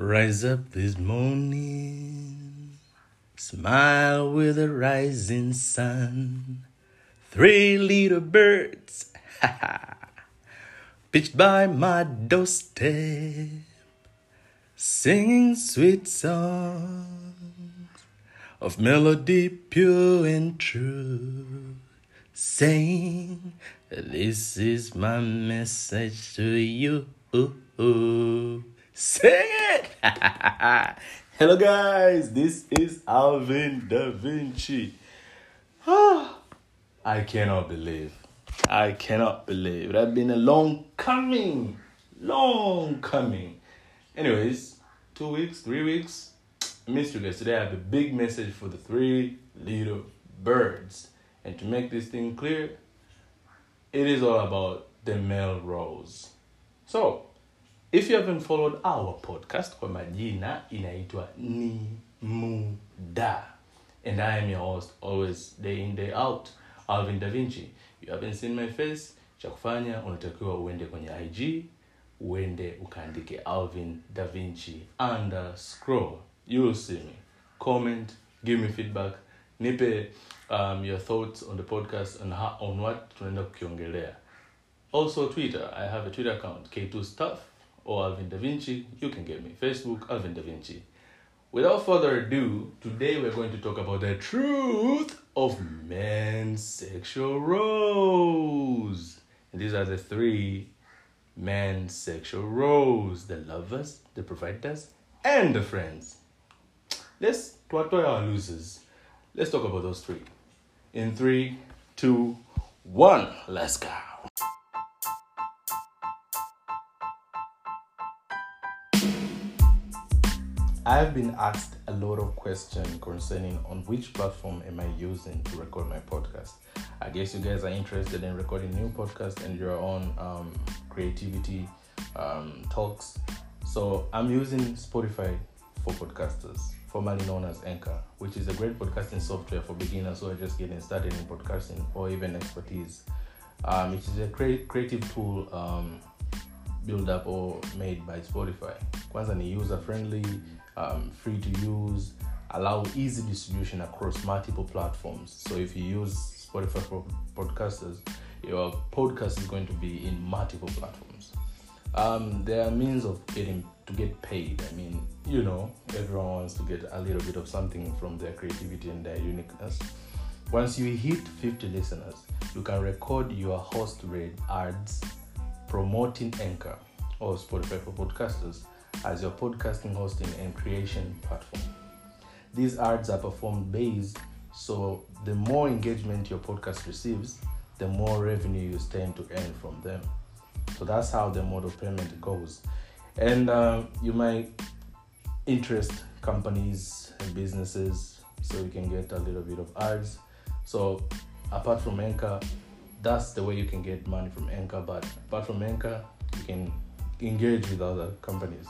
Rise up this morning, smile with the rising sun. Three little birds, ha ha, pitched by my doorstep, singing sweet songs of melody pure and true. Saying, This is my message to you. Sing it! Hello, guys, this is Alvin Da Vinci. I cannot believe. I cannot believe. It has been a long coming. Long coming. Anyways, two weeks, three weeks. I missed you guys. Today I have a big message for the three little birds. And to make this thing clear, it is all about the Melrose. So, if you haven't followed our podcast kwa majina inaitwa ni muda. And i am your host always day in day out alvin da vinci. You haven't seen my face cha kufanya unatakiwa uende kwenye ig uende ukaandike alvin da vinci underscore. You will see me. Comment give me feedback nipe um, your thoughts on the podcast on, how, on what tunaenda kukiongelea. Also Twitter. I have a Twitter account, K2 Stuff or Alvin Da Vinci. You can get me. Facebook, Alvin Da Vinci. Without further ado, today we're going to talk about the truth of men's sexual roles. And these are the three men's sexual roles the lovers, the providers, and the friends. Let's twatoy our losers. Let's talk about those three. In three, two, one, let's go. I've been asked a lot of questions concerning on which platform am I using to record my podcast. I guess you guys are interested in recording new podcasts and your own um, creativity um, talks. So I'm using Spotify for podcasters, formerly known as Anchor, which is a great podcasting software for beginners who are just getting started in podcasting or even expertise. Um, it is a crea- creative tool um, built up or made by Spotify. Kwanza ni user friendly, um, free to use, allow easy distribution across multiple platforms. So if you use Spotify for podcasters, your podcast is going to be in multiple platforms. Um, there are means of getting to get paid. I mean, you know, everyone wants to get a little bit of something from their creativity and their uniqueness. Once you hit 50 listeners, you can record your host read ads promoting Anchor or Spotify for podcasters as your podcasting hosting and creation platform. These ads are performed based, so the more engagement your podcast receives, the more revenue you stand to earn from them. So that's how the model payment goes. And uh, you might interest companies and businesses so you can get a little bit of ads. So apart from Anchor, that's the way you can get money from Anchor. But apart from Anchor, you can engage with other companies.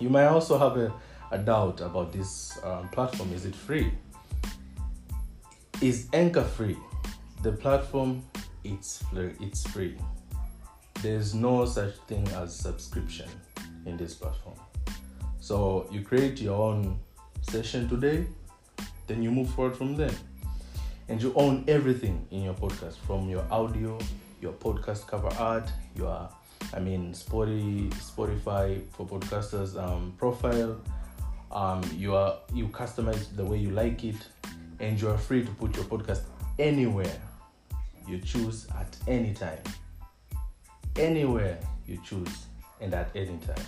You might also have a, a doubt about this um, platform. Is it free? Is Anchor free? The platform, it's. It's free. There's no such thing as subscription in this platform. So you create your own session today, then you move forward from there and you own everything in your podcast from your audio your podcast cover art your i mean Spotify, spotify for podcasters um, profile um, you are you customize the way you like it and you are free to put your podcast anywhere you choose at any time. Anywhere you choose and at any time.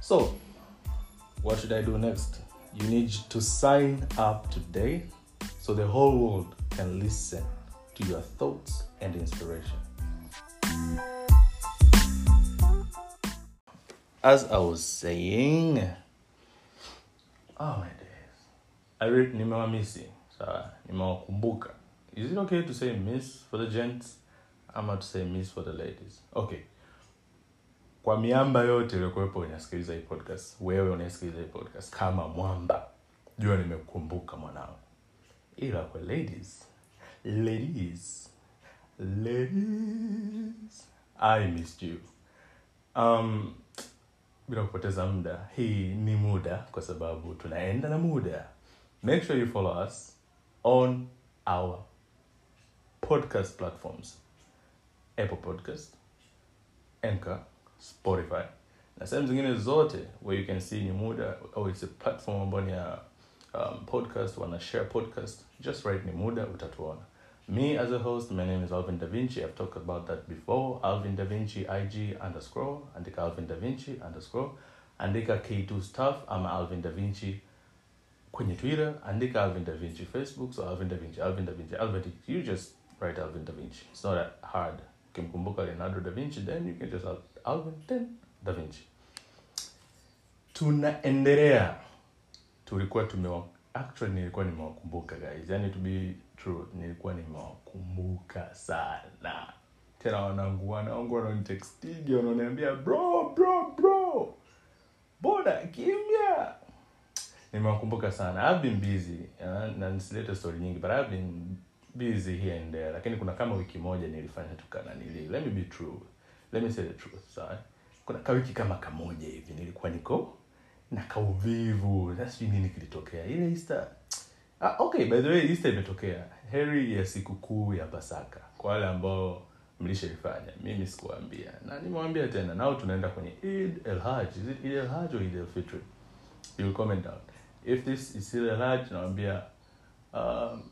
So what should i do next? You need to sign up today so the whole world can listen to your thoughts and inspiration. As I was saying, oh my days, I read nimewamisi sawa nimewakumbuka is it okay to say miss for the gents? Ama to say miss for the ladies? Okay. Kwa miamba yote iliyokuwepo unasikiliza hii podcast wewe unasikiliza hii podcast kama mwamba jua nimekukumbuka mwanao ila kwa ladies ladies ladies i missed you. Um bila kupoteza muda. Hii ni muda kwa sababu tunaenda na muda. Make sure you follow us on our podcast platforms. Apple podcast anchor spotify na sehemu zingine zote where you can see ni muda au it's a platform ambayo ni ya um, podcast wana share podcast. Just write ni muda utatuona me as a host my name is alvin da vinci. I've talked about that before. Alvin da vinci ig underscore andika alvin da vinci underscore andika k2 stuff. I'm alvin da vinci kwenye twitter andika alvin da vinci facebook so alvin da vinci alvin da vinci. Alvin you just write alvin da vinci it's not that hard. Ukimkumbuka leonardo da vinci then you can just alvin then da vinci. Tunaendelea. Tulikuwa tumewa actually nilikuwa nimewakumbuka guys. Yani to be true nilikuwa nimewakumbuka sana. Tena wanangu wanangu wananitextigi wanaoniambia bro bro bro boda kimya. Nimewakumbuka sana. I've been busy uh, na nisilete story nyingi but I've been busy here and there. Lakini kuna kama wiki moja nilifanya tukana nili. Let me be true. Let me say the truth sawa? Kuna kawiki kama kamoja hivi nilikuwa niko na kauvivu. Na nini kilitokea. Ile Easter ah, okay by the way Easter imetokea. Heri ya sikukuu ya Pasaka kwa wale ambao mlishaifanya. Mimi sikuambia. Na nimewambia tena nao tunaenda kwenye Eid el Hajj is it Eid or Eid el Fitr you comment down if this is Eid el Hajj nawambia um,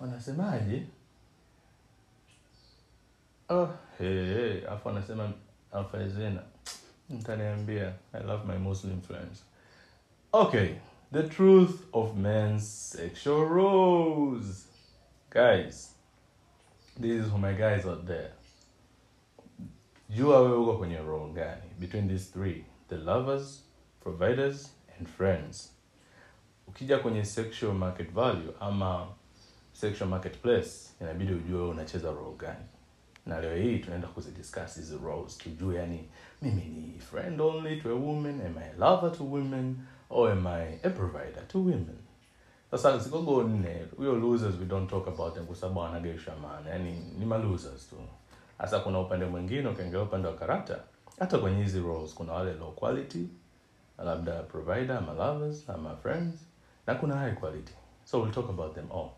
wanasemaje? Oh hey, hey. afu wanasema alfaizena. Mtaniambia i love my muslim friends. Okay the truth of men's sexual roles. Guys this is for my guys out there jua wewe uko kwenye role gani? Between these three the lovers providers and friends. Ukija kwenye sexual market value ama sexual marketplace inabidi ujue unacheza role gani. Na leo hii tunaenda kuzidiscuss hizi roles. Tujue yani mimi ni friend only to a woman am I lover to women or am I a provider to women? Sasa zikogo nne losers we don't talk about them kwa sababu yani ni ma losers tu. Hasa kuna upande mwingine ukiangalia upande wa karata hata kwenye hizi roles kuna wale low quality labda provider ama lovers ama friends na kuna high quality. So we'll talk about them all.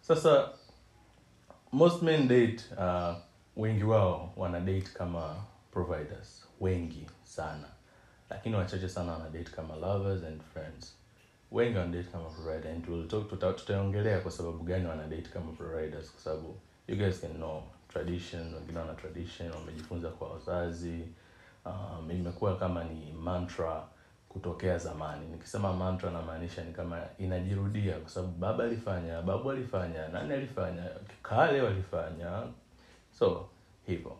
Sasa most men date uh, wengi wao wana date kama providers. Wengi sana lakini wachache sana wana date kama lovers and friends. Wengi wana date kama provider. And we'll talk tuta, tutaongelea kwa sababu gani wana date kama providers. Kwa sababu you guys can know tradition wengine wana tradition wamejifunza kwa wazazi. Um, imekuwa kama ni mantra kutokea zamani. Nikisema mantra namaanisha ni kama inajirudia kwa sababu baba alifanya babu alifanya nani alifanya kale walifanya. So hivyo.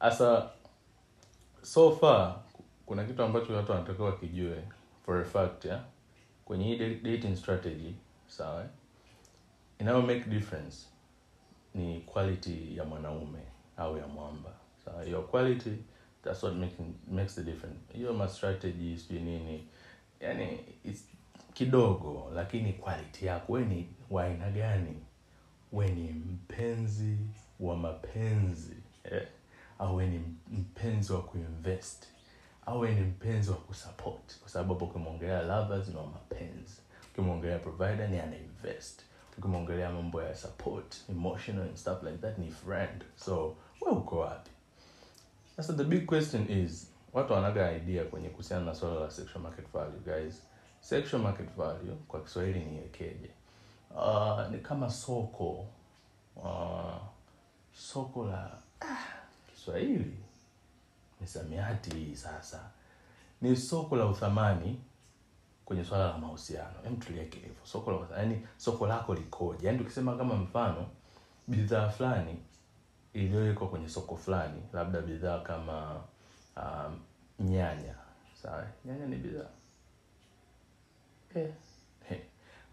Hasa so far kuna kitu ambacho watu wanatakiwa wakijue for a fact ya kwenye hii dating strategy sawa inayo make difference ni quality ya mwanaume au ya mwamba sawa your quality that's what making, makes the difference hiyo ma strategy sijui nini yani it's kidogo lakini quality yako we ni wa aina gani we ni mpenzi wa mapenzi eh? au we ni mpenzi wa kuinvest au we ni mpenzi wa kusupport. Kwa sababu hapo ukimwongelea lovers ni wa mapenzi. Ukimwongelea provider ni ana invest ukimwongelea mambo ya support emotional and stuff like that ni friend. So we uko wapi? Sasa the big question is watu wanaga idea kwenye kuhusiana na swala la sexual market value guys. Sexual market value kwa kiswahili ni ekeje uh, ni kama soko. Uh, soko la ah, kiswahili misamiati hii sasa. Ni soko la uthamani kwenye swala la mahusiano. Hem tuliweke hivyo soko la yani soko lako likoje? Yani tukisema kama mfano bidhaa fulani iliyowekwa kwenye soko fulani labda bidhaa kama um, nyanya. Sawa? Nyanya ni bidhaa. Eh. eh.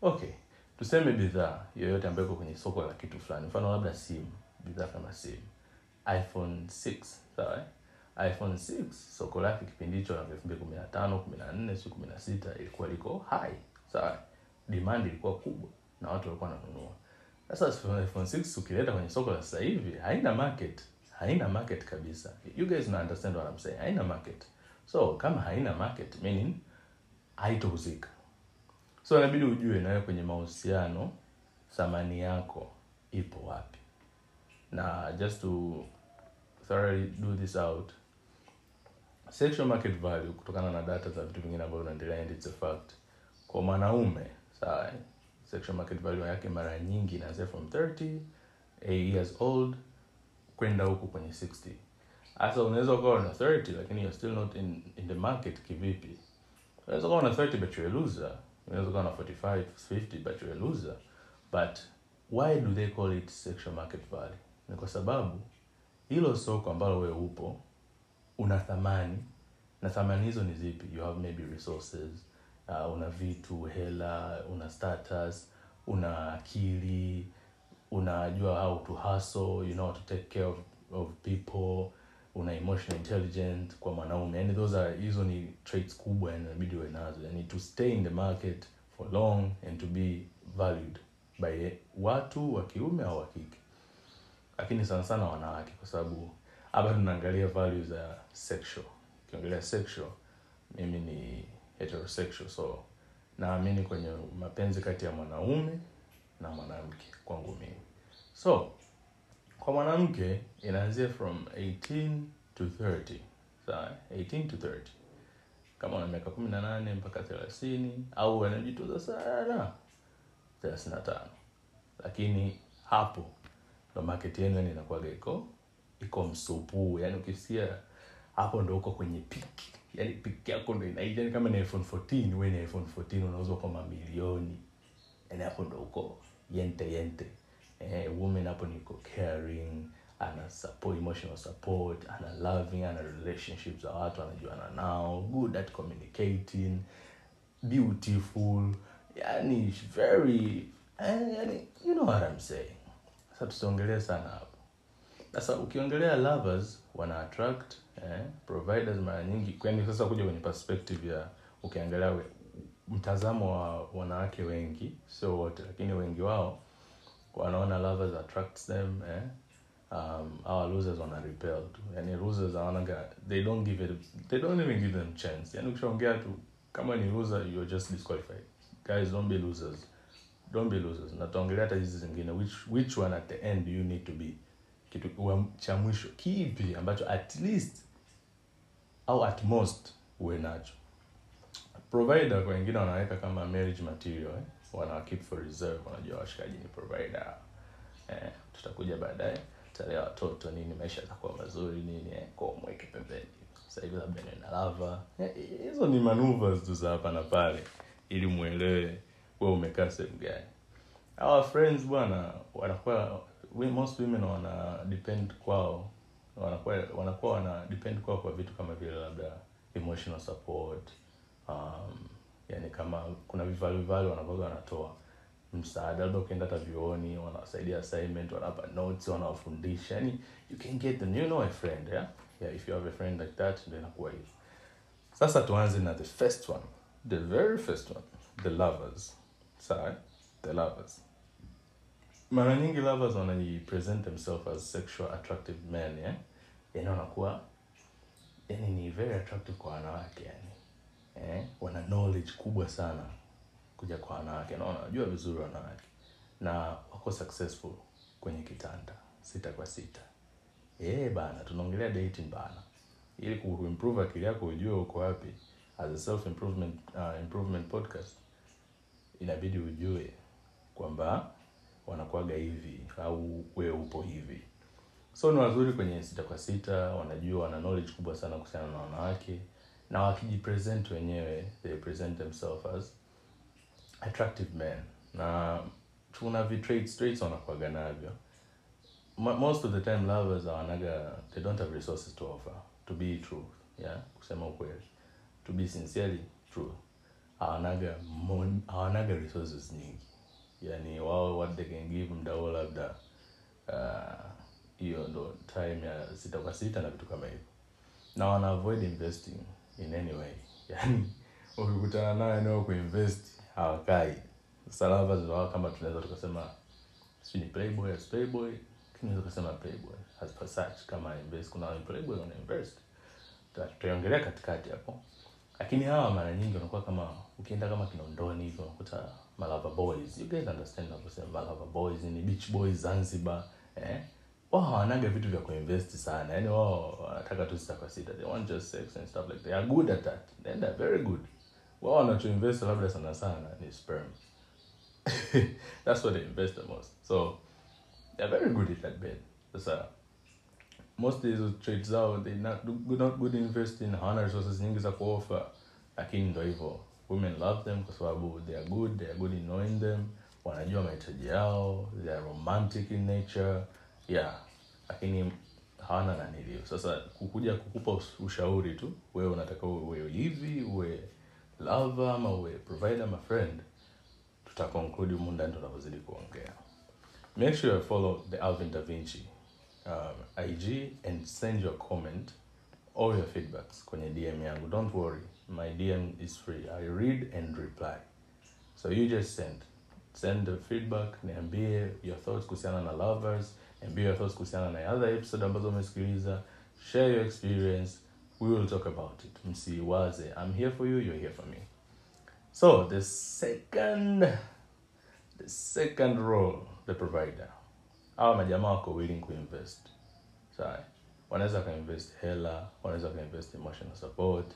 okay. Tuseme bidhaa yoyote ambayo iko kwenye soko la kitu fulani. Mfano labda simu. Bidhaa kama simu. iphone 6 sawa? Iphone 6 soko lake kipindi hicho na elfu mbili kumi na tano kumi na nne siu kumi na sita ilikuwa liko high. Sawa demand ilikuwa kubwa na watu walikuwa wananunua. Sasa iphone 6 ukileta kwenye soko la sasa hivi haina market haina market kabisa. You guys na understand what I'm saying haina market. So kama haina market meaning haitouzika so inabidi ujue nawe kwenye mahusiano thamani yako ipo wapi. Na just to thoroughly do this out sexual market value kutokana na data za vitu vingine ambavyo vinaendelea and it's a fact. Kwa mwanaume sawa eh, sexual market value yake mara nyingi inaanzia from 30 years old kwenda huku kwenye 60 hasa unaweza ukawa na 30 lakini you're still not in, in the market kivipi. Unaweza ukawa na 30 but you're a loser. Unaweza ukawa na 45 50 but you're a loser. But why do they call it sexual market value? Ni kwa sababu hilo soko ambalo wewe upo una thamani na thamani hizo ni zipi? You have maybe resources uh, una vitu hela una status una akili unajua how to hustle you know to take care of, of people una emotional intelligent kwa mwanaume. Yani those are hizo ni traits kubwa inabidi uwe nazo. Yani to stay in the market for long and to be valued by watu wa kiume au wa kike. Lakini sana sana wanawake kwa sababu hapa tunaangalia value za sexual. Ukiongelea sexual mimi ni heterosexual so naamini kwenye mapenzi kati ya mwanaume na mwanamke kwangu mimi. So kwa mwanamke inaanzia from 18 to 30 sawa 18 to 30 kama una miaka kumi na nane mpaka thelathini au anajituza sana thelathini na tano. Lakini hapo ndo market yenu inakuwa iko iko msupuu yani ukisikia hapo ndo uko kwenye piki yani piki yako ndo inaija yani kama ni iphone 14 we ni iphone 14 unauzwa kwa mamilioni. Yani hapo ndo uko yente yente. Eh, woman hapo niko caring ana support emotional support ana loving ana relationship za watu anajuana nao good at communicating beautiful. Yani very eh, yani you know what I'm saying. Sasa tusiongelee sana hapo sasa ukiongelea lovers wana attract eh, providers mara nyingi. Kwani sasa kuja kwenye perspective ya ukiangalia mtazamo wa wanawake wengi sio wote lakini wengi wao wanaona lovers attracts them eh? um, our losers wana repel tu. Yani losers hawanaga they don't give it they don't even give them chance. Yani ukishaongea tu kama ni loser you're just disqualified. Guys don't be losers. Don't be losers. Na hata hizi zingine which which one at the end you need to be kitu cha mwisho kipi ambacho at least au at most uwe nacho. Provider kwa wengine wanaweka kama marriage material eh? wana keep for reserve wanajua washikaji ni provider. Eh, tutakuja baadaye talea watoto nini maisha yatakuwa mazuri nini eh, kwa mweke pembeni. Sasa labda niwe lava. Hizo eh, ni maneuvers tu za hapa na pale ili muelewe we umekaa sehemu gani. Our friends bwana wanakuwa most women wana depend kwao wanakuwa wanakuwa wana depend kwao kwa vitu kama vile labda emotional support um, yani kama kuna vivalu vivalu wanavyoga wanatoa msaada labda ukienda hata vioni wanawasaidia assignment wanawapa notes wanawafundisha yani you can get them you know a friend yeah? Yeah, if you have a friend like that ndio inakuwa hivyo. Sasa tuanze na the first one the very first one the lovers. Sawa the lovers mara nyingi lovers wanajipresent themselves as sexual attractive men yeah? yani wanakuwa yani ni very attractive kwa wanawake yani eh? wana knowledge kubwa sana kuja kwa wanawake na wanajua vizuri wanawake na wako successful kwenye kitanda sita kwa sita eh bana tunaongelea dating bana ili kuimprove akili yako ujue uko wapi as a self improvement uh, improvement podcast inabidi ujue kwamba wanakuwaga hivi au wewe upo hivi. So ni wazuri kwenye sita kwa sita wanajua wana knowledge kubwa sana kuhusiana na wanawake. Na wakijipresent wenyewe they present themselves as attractive men. Na tuna vitraits traits wanakuwaga navyo. Most of the time lovers hawanaga they don't have resources to offer to be true yeah kusema ukweli. To be sincerely true hawanaga hawanaga resources nyingi yani wao what they can give mdao labda hiyo hiyo ndo time ya sita kwa sita na vitu kama hivyo. Na wana avoid investing in any way. Yani ukikutana nayo eneo kuinvest hawakai. Salava zinawao kama tunaweza tukasema si ni playboy as playboy tunaweza tukasema playboy as per such. Kama invest kuna wale playboy wana invest. Tuta- tutaiongelea katikati hapo. Lakini hawa mara nyingi wanakuwa kama ukienda kama kinondoni hivyo unakuta malava boys. You guys understand navyosema malava boys ni beach boys zanzibar eh? wao hawanaga vitu vya kuinvest sana. Yani wao wanataka tu sita kwa sita they want just sex and stuff like they are good at that. Then they're very good. Wao wanachoinvest labda sana sana ni sperm. That's what they invest the most. So they're very good at that bit sasa most hizo trades zao they not good, not good investing hawana resources nyingi za kuoffer lakini ndo hivyo women love them kwa sababu they are good they are good in knowing them wanajua mahitaji yao they are romantic in nature. Yeah lakini hawana nanilio sasa kukuja kukupa ushauri tu wewe unataka uwe hivi uwe lover ama uwe provider ama friend tutaconclude humu ndani tunapozidi kuongea. Make sure you follow the alvin da vinci um, ig and send your comment all your feedbacks kwenye dm yangu. Don't worry my dm is free. I read and reply. So you just send. Send the feedback niambie your thoughts kuhusiana na lovers niambie your thoughts kuhusiana na other episode ambazo umesikiliza. Share your experience. We will talk about it. Msiwaze. I'm here for you you're here for me. So the second the second role the provider. Hawa majamaa wako willing kuinvest. Sawa. Wanaweza wakainvest hela wanaweza wakainvest emotional support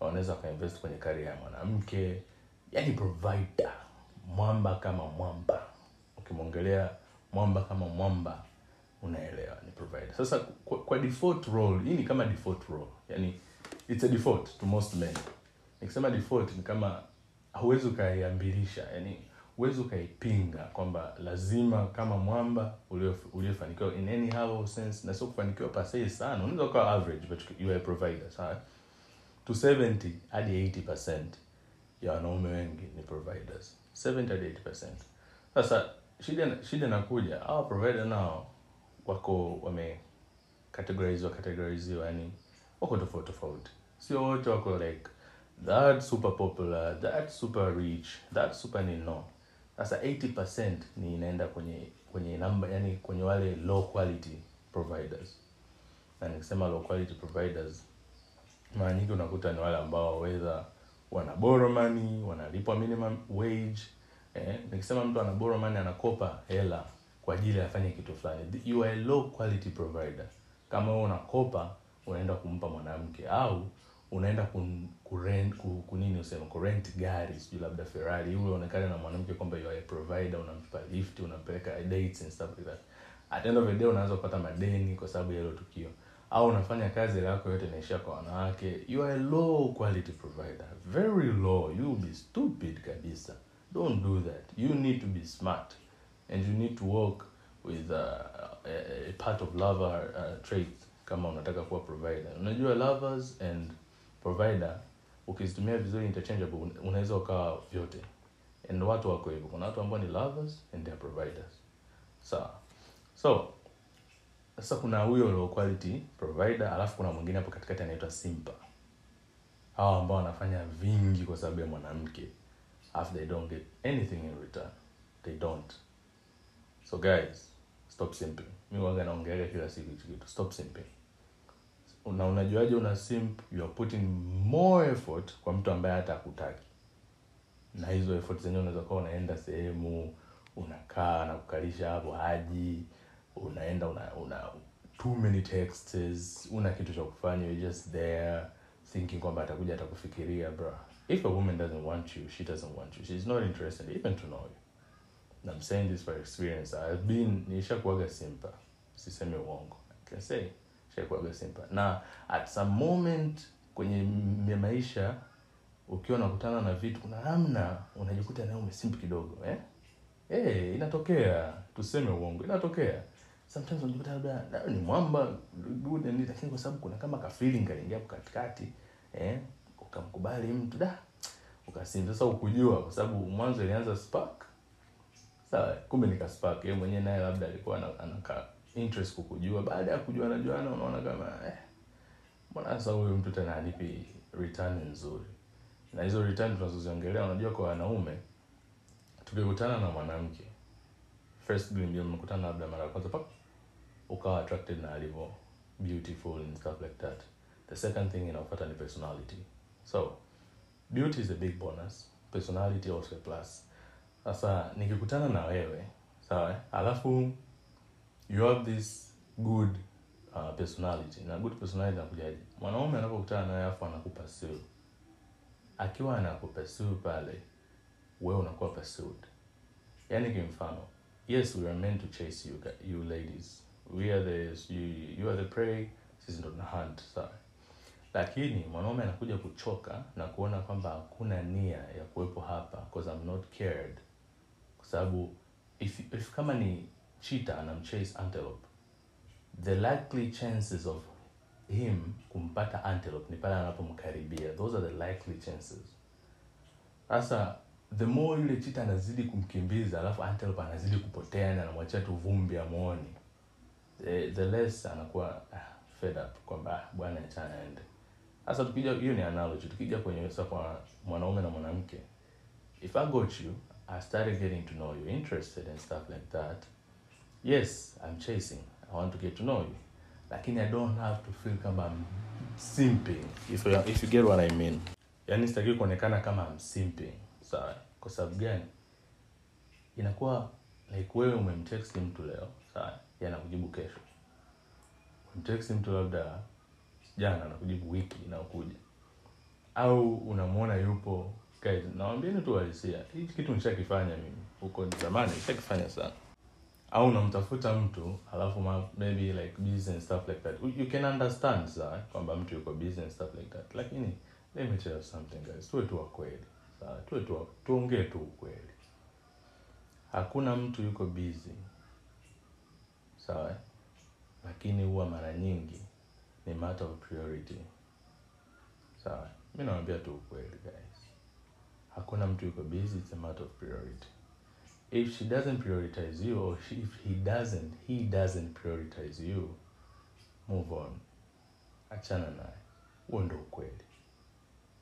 wanaweza wakainvest kwenye karia ya mwanamke yani provider mwamba kama mwamba. Ukimwongelea mwamba kama mwamba unaelewa ni provider. Sasa kwa, kwa default role hii ni kama default role. Yani it's a default to most men. Nikisema default ni kama huwezi ukaiambilisha yani huwezi ukaipinga kwamba lazima kama mwamba uliofanikiwa in any how sense na sio kufanikiwa pasei sana. Unaweza ukawa average but you are a provider sawa to 70 hadi 80% ya wanaume wengi ni providers. 70 hadi 80% sasa shida shida inakuja. Hawa provider nao wako wame categoriziwa yani wako tofauti tofauti. Sio wote wako like that super popular that super rich that super ni no. Sasa 80% ni inaenda kwenye kwenye namba yani kwenye wale low quality providers. Na nikisema low quality providers mara nyingi unakuta ni wale ambao whether wana borrow money wanalipwa minimum wage eh, nikisema mtu ana borrow anakopa hela kwa ajili afanye kitu fulani. You are a low quality provider. Kama wewe unakopa unaenda kumpa mwanamke au unaenda kun, kurent, ku, kunini useme kurent gari sijui labda ferrari ule uonekane na mwanamke kwamba you are a provider unampa lift unampeleka dates and stuff like that. At end of the day unaanza kupata madeni kwa sababu ya hilo tukio au unafanya kazi lako yote inaishia kwa wanawake you are a low quality provider very low you be stupid kabisa. Don't do that. You need to be smart and you need to work with uh, a, a part of lover uh, trait kama unataka kuwa provider. Unajua lovers and provider ukizitumia vizuri interchangeable unaweza ukawa vyote. And watu wako hivyo. Kuna watu ambao ni lovers and they providers. Sawa. So sasa kuna huyo low quality provider alafu kuna mwingine hapo katikati anaitwa simpa. Hawa ambao wanafanya vingi kwa sababu ya mwanamke. Alafu they don't get anything in return. They don't. So guys stop simping. Mi waga naongeaga kila siku hichi kitu. Stop simping. Na unajuaje una simp? You are putting more effort kwa mtu ambaye hata akutaki na hizo effort zenyewe unaweza kuwa unaenda sehemu unakaa na kukalisha hapo haji unaenda una, una too many texts una kitu cha kufanya you're just there thinking kwamba atakuja atakufikiria bro if a woman doesn't want you she doesn't want you. She's not interested even to know you. And I'm saying this by experience. I've been nishakuaga simpa. Sisemi uongo. I can say nishakuaga simpa. Na at some moment kwenye maisha ukiwa unakutana na vitu kuna namna unajikuta naye umesimpa kidogo eh? Eh, inatokea. Tuseme uongo inatokea sometimes unajikuta labda ni mwamba good lakini kwa sababu kuna kama ka feeling kaingia hapo katikati eh ukamkubali mtu da ukasim sasa ukujua kwa sababu mwanzo ilianza spark. Sawa kumbe nika spark. Yeye mwenyewe naye labda alikuwa ana- anaka interest kukujua. Baada ya kujuana juana unaona kama eh mbona sasa huyu mtu tena anipi return nzuri? Na hizo return tunazoziongelea unajua kwa wanaume tukikutana na mwanamke first glimpse mmekutana labda mara ya kwanza ukawa attracted na alivyo beautiful and stuff like that. The second thing inaofata ni personality. So beauty is a big bonus. Personality also a plus. Sasa nikikutana na wewe sawa alafu you have this good uh, personality. Na good personality nakujaje mwanaume anapokutana nawe afu anakupa akiwa anakupursue pale wewe unakuwa pursued. Yaani kimfano yes we are meant to chase you, you ladies we are the you, you are the prey sisi ndo hunt sawa. Lakini mwanaume anakuja kuchoka na kuona kwamba hakuna nia ya kuwepo hapa because I'm not cared. Kwa sababu if, if kama ni cheetah anamchase antelope the likely chances of him kumpata antelope ni pale anapomkaribia. Those are the likely chances. Sasa the more yule chita anazidi kumkimbiza alafu antelope anazidi kupotea na anamwachia tu vumbi amuoni the, the less anakuwa ah, fed up kwamba ah, bwana achana aende. Sasa tukija hiyo ni analogy. Tukija kwenye sasa kwa mwanaume na mwanamke if i got you i started getting to know you interested and stuff like that yes i'm chasing. I want to get to know you. Lakini i don't have to feel kama I'm simping if you, if you get what i mean. Yani sitaki kuonekana kama I'm sawa kwa sababu gani? Inakuwa like wewe umemtext mtu leo sawa yeye anakujibu kesho umemtext mtu labda jana anakujibu wiki inayokuja. Au unamwona yupo guys nawambieni tu walisia hichi kitu nishakifanya mimi. Huko zamani nishakifanya sana. Au unamtafuta mtu alafu ma- maybe like busy and stuff like that. You can understand sawa kwamba mtu yuko busy and stuff like that. Lakini let me tell you something guys. Tuwe tu wakweli sawa tuwe tu tuongee tu ukweli. Hakuna mtu yuko busy sawa lakini huwa mara nyingi ni matter of priority. Sawa mi nawambia tu ukweli guys. Hakuna mtu yuko busy it's a matter of priority. If she doesn't prioritize you or if he doesn't he doesn't prioritize you move on. Achana naye. Huo ndo ukweli.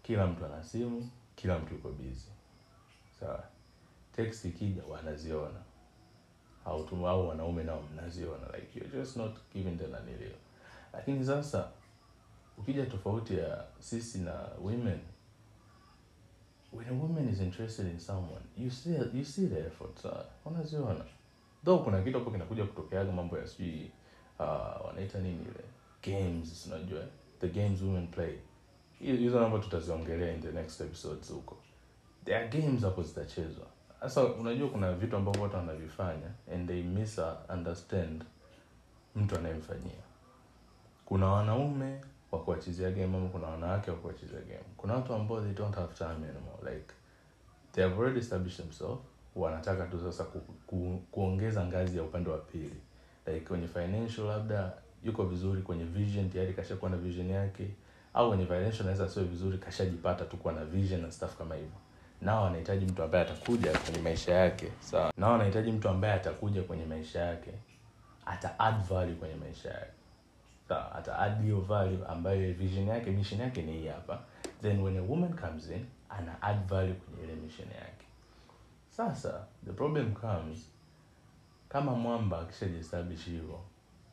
Kila mtu ana simu kila mtu yuko busy. Sawa. Text ikija wanaziona au wanaume nao mnaziona lakini sasa ukija tofauti ya sisi na women when a woman is interested in someone you see you see the effort uh, unaziona. Though kuna kitu hapo kinakuja kutokeaga mambo ya sijui uh, wanaita nini ile? Games unajua. The games women play. Hizo namba tutaziongelea in the next episodes huko. There are games hapo zitachezwa sasa unajua kuna vitu ambavyo watu wanavifanya and they misunderstand mtu anayemfanyia. Kuna wanaume wa kuwachezea game ama kuna wanawake wa kuwachezea game. Kuna watu ambao they don't have time anymore like they have already established themselves wanataka tu sasa ku, ku, kuongeza ngazi ya upande wa pili. Like kwenye financial labda yuko vizuri kwenye vision tayari kashakuwa na vision yake. Au kwenye financial naweza sio vizuri kashajipata tu kuwa na vision na stuff kama hivyo nao anahitaji mtu ambaye atakuja kwenye maisha yake sawa. Nao anahitaji mtu ambaye atakuja kwenye maisha yake ata add value kwenye maisha yake sawa. Ata add hiyo value ambayo vision yake mission yake ni hii hapa. Then when a woman comes in ana add value kwenye ile mission yake. Sasa the problem comes kama mwamba akishajiestablish hivyo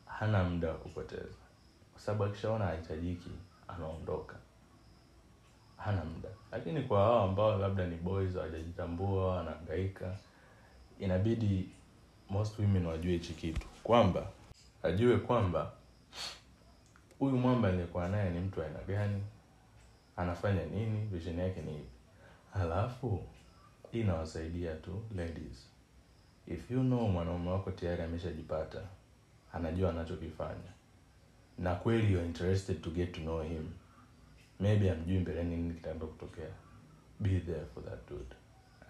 hana muda wa kupoteza. Kwa sababu akishaona hahitajiki anaondoka hana muda. Lakini kwa hao ambao labda ni boys hawajajitambua wanahangaika inabidi most women wajue hichi kitu. Kwamba ajue kwamba huyu mwamba aliyekuwa naye ni mtu aina gani anafanya nini vision yake ni ipi. Halafu hii inawasaidia tu ladies. If you know mwanaume wako tayari ameshajipata anajua anachokifanya na kweli you're interested to get to know him maybe amjui mbeleni nini kitaenda kutokea. Be there for that dude.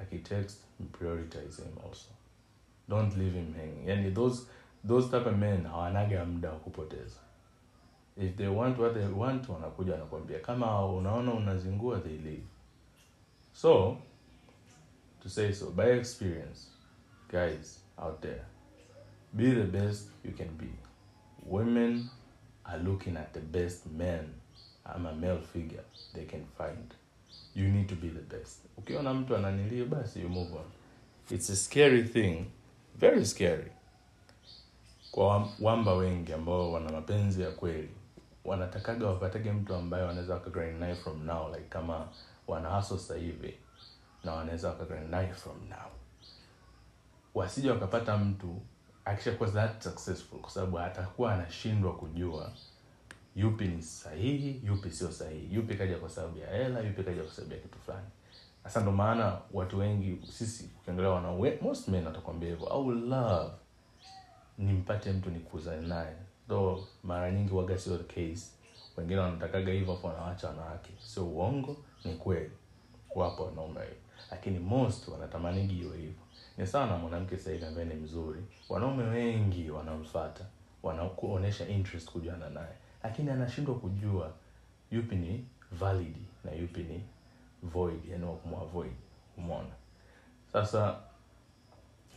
Akitext prioritize him also. Don't leave him hanging. Yani those those type of men hawanaga muda wa kupoteza. If they want what they want wanakuja wanakwambia kama unaona unazingua they leave. So to say so by experience guys out there be the best you can be. Women are looking at the best men ama male figure they can find. You need to be the best. Ukiona mtu ananilio basi you move on. It's a scary thing. Very scary. Kwa wamba wengi ambao wana mapenzi ya kweli wanatakaga wapatage mtu ambaye wanaweza wakagrind from now like kama wana hivi na wanaweza wakagrind from now. Wasije wakapata mtu akishakuwa that successful kwa sababu atakuwa anashindwa kujua yupi ni sahihi yupi sio sahihi? Yupi kaja kwa sababu ya hela yupi kaja kwa sababu ya kitu fulani? Sasa ndo maana watu wengi sisi ukiangalia wanaume most men atakwambia hivyo. Au love nimpate mtu nikuzane naye. Though mara nyingi waga sio case. Wengine wanatakaga hivyo hapo wanawacha wanawake. Sio uongo ni kweli. Wapo wanaume lakini most wanatamanigi hiyo hivyo. Ni sana mwanamke sasa ambaye ni mzuri. Wanaume wengi wanamfata wanakuonesha interest kujuana naye lakini anashindwa kujua yupi ni valid na yupi ni void yani wakumwavoid umona sasa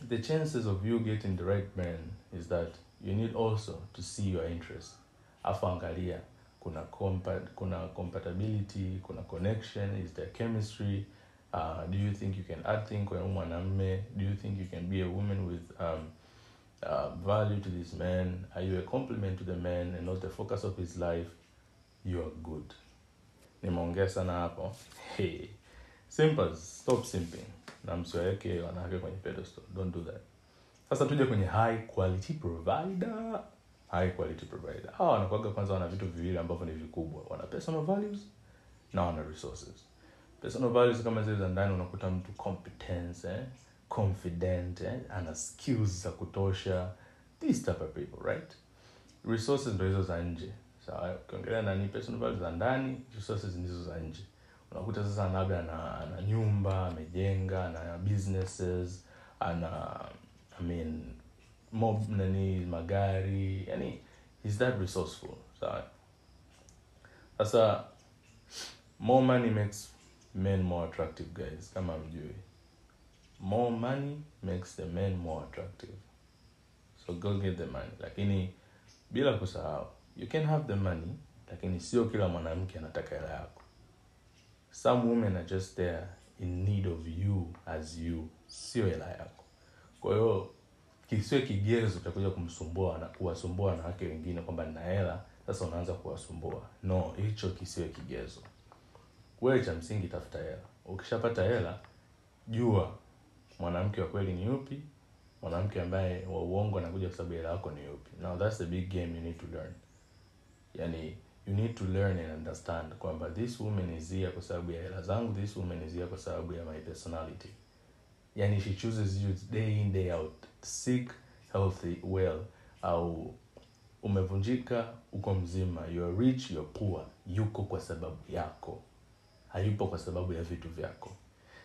the chances of you getting the right man is that you need also to see your interest. Afu angalia kuna compa kuna compatibility kuna connection is there chemistry? Uh, do you think you can add thing kwa mwanamme? Do you think you can be a woman with um, uh, value to this man. Are you a compliment to the man and not the focus of his life? You are good. Nimeongea sana hapo. Hey. simples stop simping. Na msiwaweke wanawake kwenye pedestal don't do that. Sasa tuje kwenye high quality provider. High quality provider. Hawa wanakuaga kwanza wana vitu viwili ambavyo ni vikubwa. Wana personal values na wana resources. Personal values kama zile za ndani unakuta mtu competence eh? Confident eh? ana skills za kutosha. These type of people right? Resources ndo hizo za nje. Sawa ukiongelea nani personal za ndani resources ndizo za nje. Unakuta sasa labda ana, ana nyumba amejenga ana businesses ana i mean mob nani magari yani is that resourceful sawa sasa more money makes men more attractive guys kama mjui more money makes the men more attractive. So go get the money. Lakini bila kusahau you can have the money lakini sio kila mwanamke anataka hela yako. Some women are just there in need of you as you sio hela yako. Kwa hiyo kisiwe kigezo cha kumsumbua na kuwasumbua wanawake wengine kwamba nina hela sasa unaanza kuwasumbua. No hicho kisiwe kigezo. Wewe cha msingi tafuta hela. Ukishapata hela jua mwanamke wa kweli ni yupi mwanamke ambaye wa uongo anakuja kwa sababu hela yako ni yupi. Now that's the big game you need to learn. Yani you need to learn and understand kwamba this woman is here kwa sababu ya hela zangu this woman is here kwa sababu ya my personality. Yani she chooses you day in day out. Sick healthy well. Au umevunjika uko mzima. You are rich you are poor. Yuko kwa sababu yako. Hayupo kwa sababu ya vitu vyako.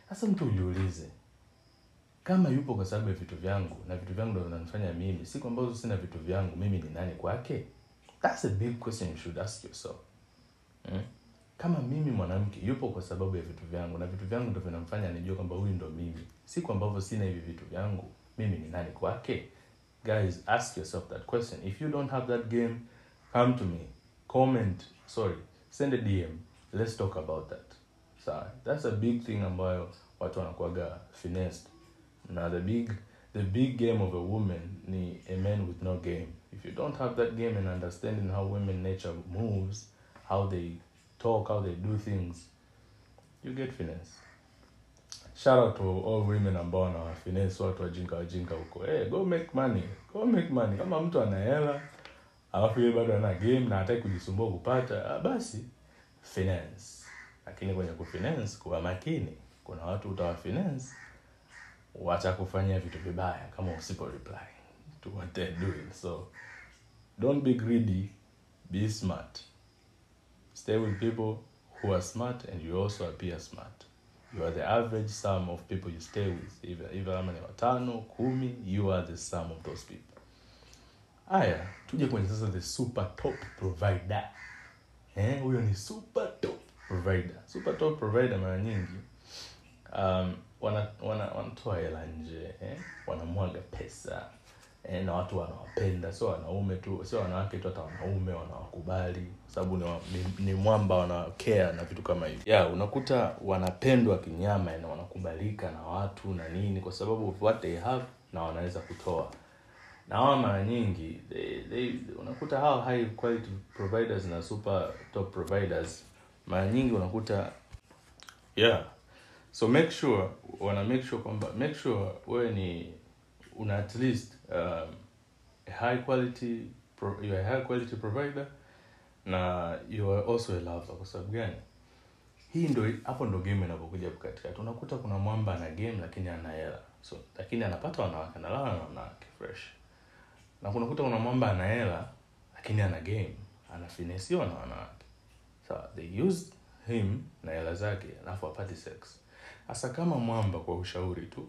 Sasa mtu ujiulize kama yupo kwa sababu ya vitu vyangu na vitu vyangu ndo vinanifanya mimi siku ambazo sina vitu vyangu mimi ni nani kwake? Thats a big question you should ask yourself. Hmm? kama mimi mwanamke yupo kwa sababu ya vitu vyangu na vitu vyangu ndo vinamfanya nijue kwamba huyu ndo mimi. Siku ambavyo sina hivi vitu vyangu mimi ni nani kwake? Guys ask yourself that question. If you don't have that game come to me. Comment sorry send a dm let's talk about that. Sawa? That's a big thing ambayo watu wanakuaga finessed na the big the big game of a woman ni a man with no game. If you don't have that game and understanding how women nature moves how they talk how they do things you get finesse. Shout out to all women ambao wana finesse watu wajinga wajinga huko. Hey, go make money go make money. Kama mtu ana hela alafu yeye bado ana game na hataki kujisumbua kupata ah, basi finance lakini kwenye kufinance kuwa makini. Kuna watu utawa finance watakufanyia vitu vibaya kama usipo reply to what they're doing. So don't be greedy. Be smart. Stay with people who are smart and you also appear smart. You are the average sum of people you stay with. Either kama ni watano kumi you are the sum of those people. Haya tuje kwenye sasa the super top provider. Eh huyo ni super top provider. Super top provider mara nyingi. Um, wana, wana, wanatoa hela nje eh? wanamwaga pesa eh, na watu wanawapenda. Sio wanaume tu sio wanawake tu hata wanaume wanawakubali. Sababu ni, ni, ni mwamba wanakea na vitu kama hivi yeah, unakuta wanapendwa kinyama na wanakubalika na watu na nini kwa sababu what they have na wanaweza kutoa. Na hawa mara nyingi they, they, unakuta hawa high quality providers na super top providers mara nyingi unakuta yeah so make sure wana make sure kwamba make sure wewe ni una at least um, a high quality pro, you are a high quality provider na you are also a lover. Kwa sababu gani? Hii ndo hapo ndo game inapokuja katikati. Unakuta kuna mwamba ana game lakini ana hela. So lakini anapata wanawake analala na wanawake fresh. Na kunakuta kuna mwamba ana hela lakini ana game. Anafinesiwa na wanawake. So they use him na hela zake alafu apati sex hasa kama mwamba kwa ushauri tu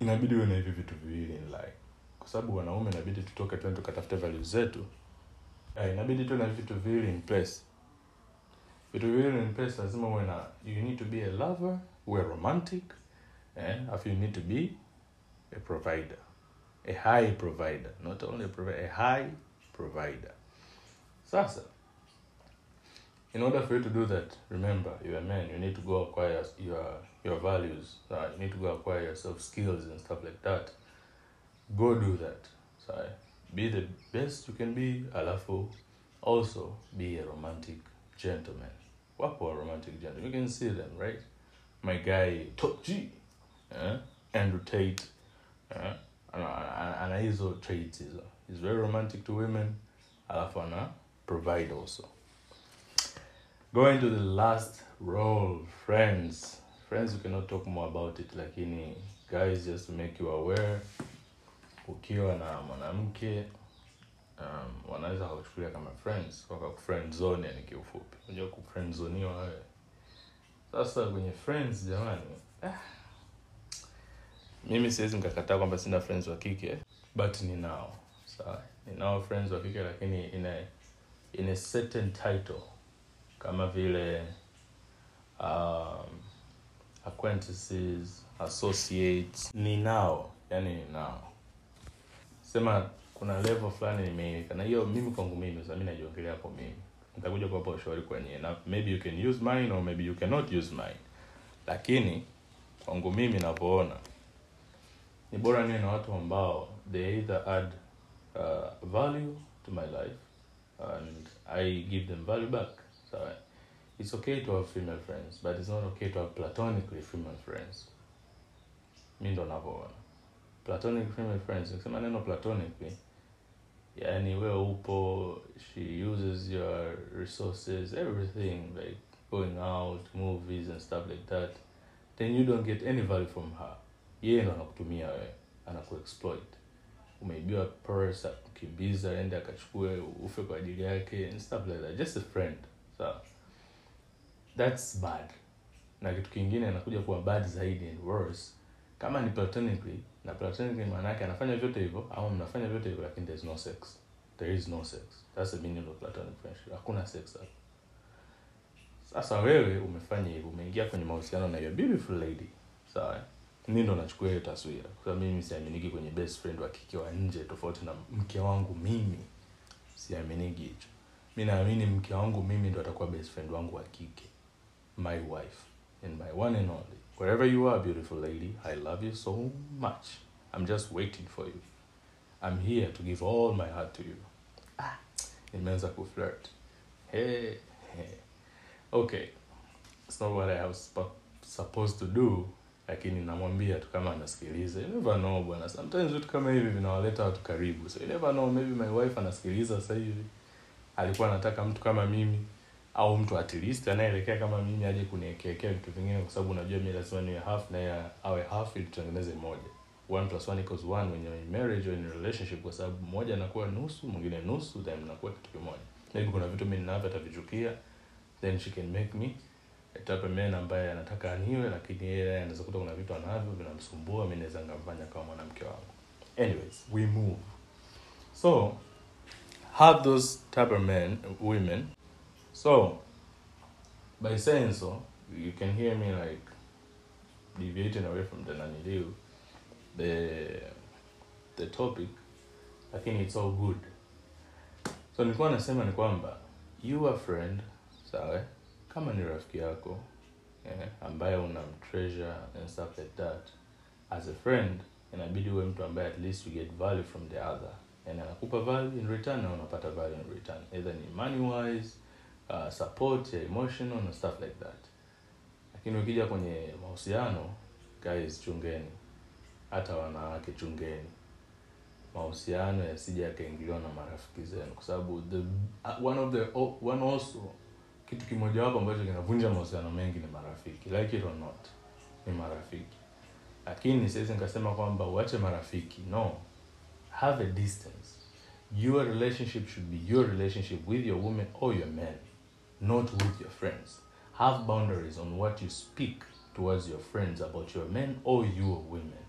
inabidi uwe na hivi vitu viwili in life. Kwa sababu wanaume inabidi tutoke twende tukatafute values zetu. Yeah, inabidi tuwe na vitu viwili in place. Vitu viwili in place lazima uwe na you need to be a lover uwe romantic eh? alafu you need to be a provider. A high provider not only a provider a high provider. Sasa in order for you to do that remember you're a man you need to go acquire your your values uh, you need to go acquire yourself skills and stuff like that. Go do that. So be the best you can be alafu also be a romantic gentleman. Wapo a romantic gentleman. You can see them right? My guy top g eh? andrew tate ana, ana hizo traits hizo he's very romantic to women alafu ana provide also. Going to the last role friends friends you cannot talk more about it lakini guys just to make you aware ukiwa na mwanamke um, wanaweza kuchukulia kama friends waka friend zone yani kiufupi. Unajua kufriend wewe. Sasa kwenye friends jamani ah, mimi siwezi nikakataa kwamba sina friends wa kike but ninao. Sawa ninao friends wa kike lakini in a, in a certain title kama vile um, acquaintances associates. Ninao yani ninao sema kuna level fulani nimeiweka na hiyo mimi kwangu mimi sasa mimi najiongelea hapo mimi. Nitakuja kuwapa ushauri kwenye na maybe you can use mine or maybe you cannot use mine. Lakini kwangu mimi ninavyoona ni bora niwe na watu ambao they either add uh, value to my life and I give them value back so it's okay to have female friends but it's not okay to have platonically female friends. Mi ndo navyoona. Platonic female friends nikisema neno platonically yani wewe upo she uses your resources everything like going out movies and stuff like that then you don't get any value from her. Yeye ndo anakutumia wewe anakuexploit. Umeibiwa purse akukimbiza ende akachukue ufe kwa ajili yake and stuff like that. Just a friend so that's bad. Na kitu kingine anakuja kuwa bad zaidi and worse. Kama ni platonically na platonically maana yake anafanya vyote hivyo au mnafanya vyote hivyo lakini there's no sex. There is no sex. That's the meaning of platonic friendship. Hakuna sex hapo sasa wewe umefanya hivyo umeingia kwenye mahusiano na your beautiful lady. Sawa? Mi ndo nachukua hiyo taswira. Kwa mimi siaminiki kwenye best friend wa kike wa nje tofauti na mke wangu mimi. Siaminiki hicho. Mi naamini mke wangu mimi ndo atakuwa best friend wangu wa kike my wife and my one and only. Wherever you are beautiful lady i love you so much. I'm just waiting for you. I'm here to give all my heart to you. Ah, nimeanza kuflirt. Hey, hey. okay. It's not what i was supposed to do lakini namwambia tu kama anasikiliza. You never know bwana. Sometimes vitu kama hivi vinawaleta watu karibu. So you never know maybe my wife anasikiliza sasa hivi. Alikuwa anataka mtu kama mimi au mtu at least anayeelekea kama mimi aje kuniekekea vitu vingine kwa sababu unajua mi lazima niwe half na yeye awe half ili tutengeneze moja. One plus one equals one when you're in marriage or in relationship kwa sababu mmoja anakuwa nusu mwingine nusu then mnakuwa kitu kimoja. Maybe kuna vitu mimi ninavyo atavichukia then she can make me a type man ambaye anataka aniwe lakini yeye anaweza kuta kuna vitu anavyo vinamsumbua mimi naweza ngamfanya kama mwanamke wangu. Anyways we move. So have those type of men women so by saying so you can hear me like deviating away from the naniliu the the topic lakini it's all good. So nilikuwa nasema ni kwamba you are friend sawa? Kama ni rafiki yako eh, ambaye una treasure and stuff like that as a friend inabidi uwe mtu ambaye at least you get value from the other. Anakupa value in return na unapata value in return either ni money wise uh, support ya emotional na stuff like that. Lakini ukija kwenye mahusiano guys chungeni. Hata wanawake chungeni. Mahusiano yasija yakaingiliwa na marafiki zenu. Kwa sababu the uh, one of the oh, one also kitu kimojawapo ambacho kinavunja mahusiano mengi ni marafiki. Like it or not ni marafiki. Lakini siwezi nikasema kwamba uache marafiki. No. Have a distance. Your relationship should be your relationship with your woman or your man not with your friends. Have boundaries on what you speak towards your friends about your men or your women.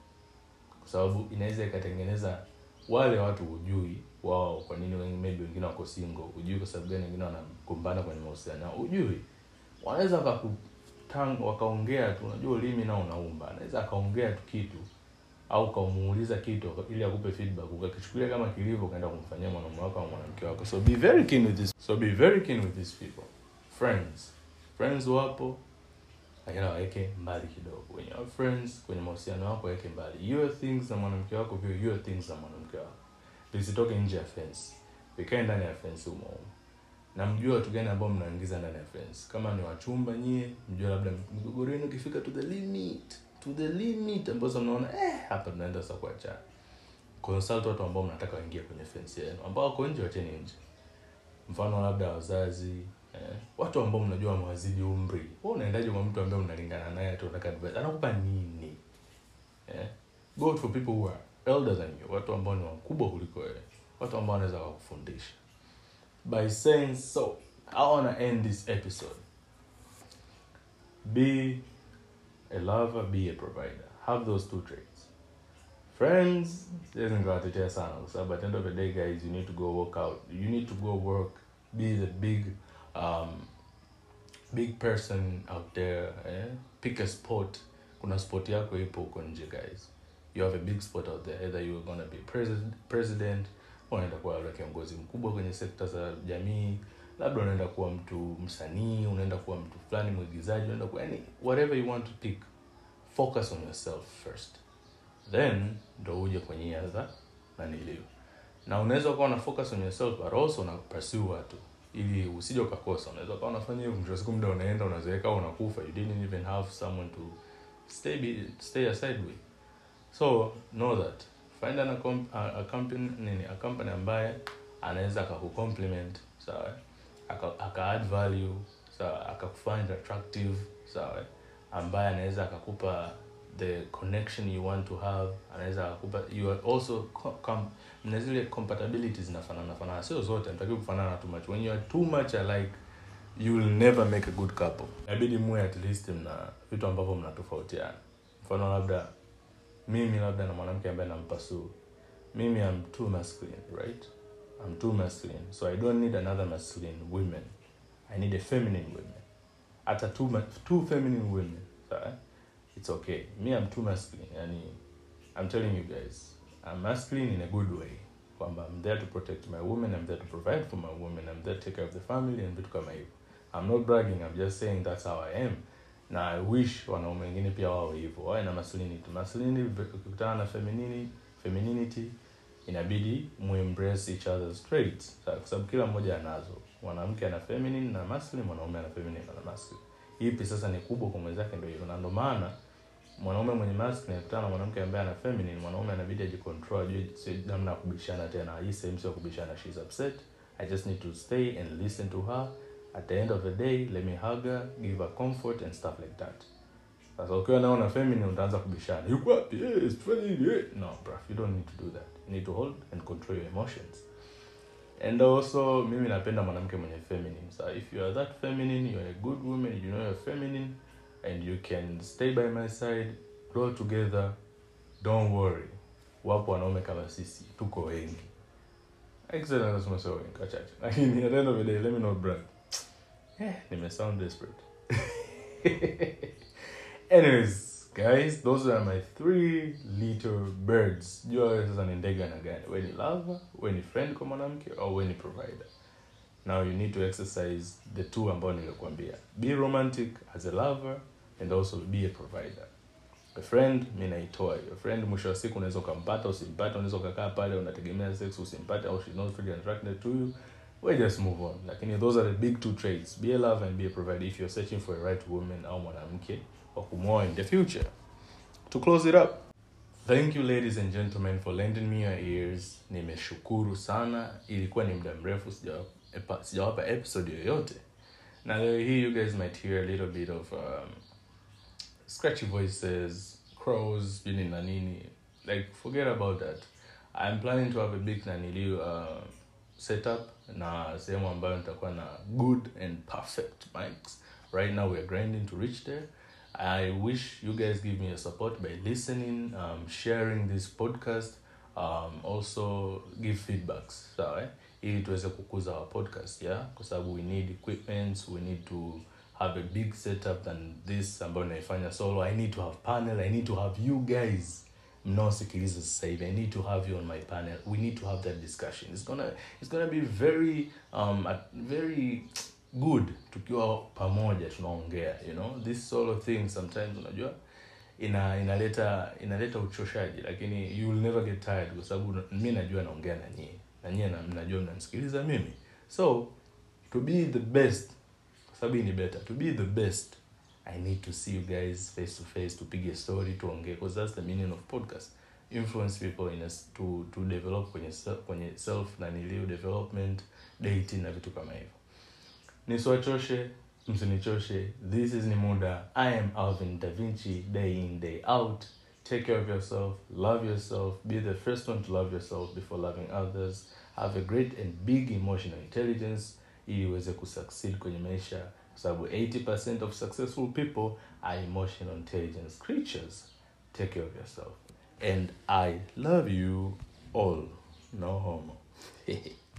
Kwa sababu inaweza ikatengeneza wale watu hujui wao kwa nini maybe wengine wako single. Hujui kwa sababu gani wengine wanakumbana kwenye mahusiano yao. Hujui. Wanaweza wakakutanga wakaongea tu. Unajua ulimi nao unaumba. Anaweza akaongea tu kitu au kaumuuliza kitu ili akupe feedback. Ukakichukulia kama kilivyo kaenda kumfanyia mwanaume wako au mwanamke wako. So be very keen with this so be very keen with these people friends. Friends wapo. Lakini waweke mbali kidogo. When you friends kwenye mahusiano wako waweke mbali. Your things na mwanamke wako vio your things na mwanamke wako. Visitoke nje ya fence. Vikae ndani ya fence humo humo. Watu gani ambao mnaingiza ndani ya fence? Kama ni wachumba nyie mjue labda migogoro yenu ukifika to the limit. To the limit. Ambazo mnaona eh hapa tunaenda sasa kuachana consult watu ambao mnataka waingie kwenye fence yenu. Ambao wako nje wacheni nje. Mfano labda wazazi watu ambao mnajua mwazidi umri wewe unaendaje kwa mtu ambaye unalingana naye tu unataka advice anakupa nini? Eh? Go to people who are elder than you watu ambao ni wakubwa kuliko wewe watu ambao wanaweza wakufundisha by saying so i want to end this episode. Be a lover be a provider. Have those two traits. Friends siwezi nikawatetea sana kwa sababu at the end of the day guys you need to go work out. You need to go work be the big um, big person out there eh? pick a sport kuna sport yako ipo huko nje guys. You have a big sport out there either you're gonna be president, unaenda kuwa labda kiongozi mkubwa kwenye sekta za jamii labda unaenda kuwa mtu msanii unaenda kuwa mtu fulani mwigizaji unaenda kuwa yani whatever you want to pick focus on yourself first. Then ndo uje kwenye other naniliu na unaweza ukawa una focus on yourself but also una pursue watu ili usije ukakosa. Unaweza ukawa unafanya hivyo mwisho siku muda unaenda unazeeka unakufa. You didn't even have someone to stay be, stay aside with. So know that. Find an a, a company nini a company ambaye anaweza akakucompliment sawa? Aka, aka add value sawa? Akakufind attractive sawa? Ambaye anaweza akakupa the connection you want to have anaweza akakupa you are also com, na zile compatibilities zinafanana fanana. Sio zote mtaki kufanana too much. When you are too much alike you will never make a good couple. Inabidi muwe at least mna vitu ambavyo mnatofautiana. Mfano labda mimi labda na mwanamke ambaye nampasuu mimi am too masculine right? I'm too masculine. So i don't need another masculine women. I need a feminine women. Hata too, too feminine women sawa it's okay. Me i'm too masculine. Yani i'm telling you guys i'm masculine in a good way. Kwamba i'm there to protect my woman i'm there to provide for my woman i'm there to take care of the family and vitu kama hivyo. I'm not bragging i'm just saying that's how i am. Na i wish wanaume wengine pia wawe hivyo. Wawe na masculinity. Masculinity ukikutana na femininity femininity inabidi muembrace each other's traits. Kwa sababu kila mmoja anazo. Mwanamke ana feminine na masculine mwanaume ana feminine na masculine. Ipi sasa ni kubwa kwa mwenzake ndio hivyo. Na ndio maana mwanaume mwenye masculine akutana na mwanamke ambaye ana feminine mwanaume anabidi ajicontrol ajue namna ya kubishana tena. Hii sehemu sio kubishana she's upset. I just need to stay and listen to her. At the end of the day let me hug her give her comfort and stuff like that. Sasa ukiwa nao na feminine utaanza kubishana. Yuko wapi? Eh sifanye hivi eh. No bro you don't need to do that. You need to hold and control your emotions. And also mimi napenda mwanamke mwenye feminine. So if you are that feminine you are a good woman you know you're feminine and you can stay by my side grow together don't worry. Wapo wanaume kama sisi tuko wengi. Actually, nasema sio guys those are my three little birds. Sasa ni ndege na gani? We ni lover friend kwa mwanamke au we ni provider? Now you need to exercise the two ambao nilikwambia be romantic as a lover and also be a provider. A friend mi naitoa. Hiyo friend mwisho wa siku unaweza ukampata usimpate, unaweza ukakaa pale unategemea sex usimpate au she's not really attracted to you we just move on. Lakini those are the big two traits. Be a lover and be a provider if you're searching for a right woman au mwanamke wa kumwoa in the future. To close it up thank you ladies and gentlemen for lending me your ears. Nimeshukuru sana. Ilikuwa ni muda mrefu sijawapa episode yoyote. Na leo hii you guys might hear a little bit of um, scratchy voices crows nini na nini. Like forget about that. I'm planning to have a big nanili uh, setup na sehemu ambayo nitakuwa na good and perfect mics. Right now we're grinding to reach there. I wish you guys give me a support by listening um, sharing this podcast um, also give feedbacks sawa eh? ili tuweze kukuza our podcast yeah? Kwa we need equipments we need to have a big setup than this ambayo naifanya solo. I need to have panel i need to have you guys mnaosikiliza sasa hivi. I need to have you on my panel. We need to have that discussion. It's gonna, it's gonna be very um, very good tukiwa pamoja tunaongea you know? This solo thing sometimes unajua ina inaleta inaleta uchoshaji lakini you will never get tired kwa sababu mi najua naongea na nyie. Na nyie mnajua mnanisikiliza mimi. So to be the best sababu hii ni better. To be the best i need to see you guys face to face tupige story tuongee. Because that's the meaning of podcast. Influence people in a, to, to develop kwenye self, kwenye self na nilio development dating na vitu kama hivyo. Nisiwachoshe msinichoshe. This is ni muda i am alvin da vinci day in day out. Take care of yourself love yourself. Be the first one to love yourself before loving others. Have a great and big emotional intelligence ili uweze kusucceed kwenye maisha kwa sababu 80% of successful people are emotional intelligence creatures. Take care of yourself. And i love you all. No homo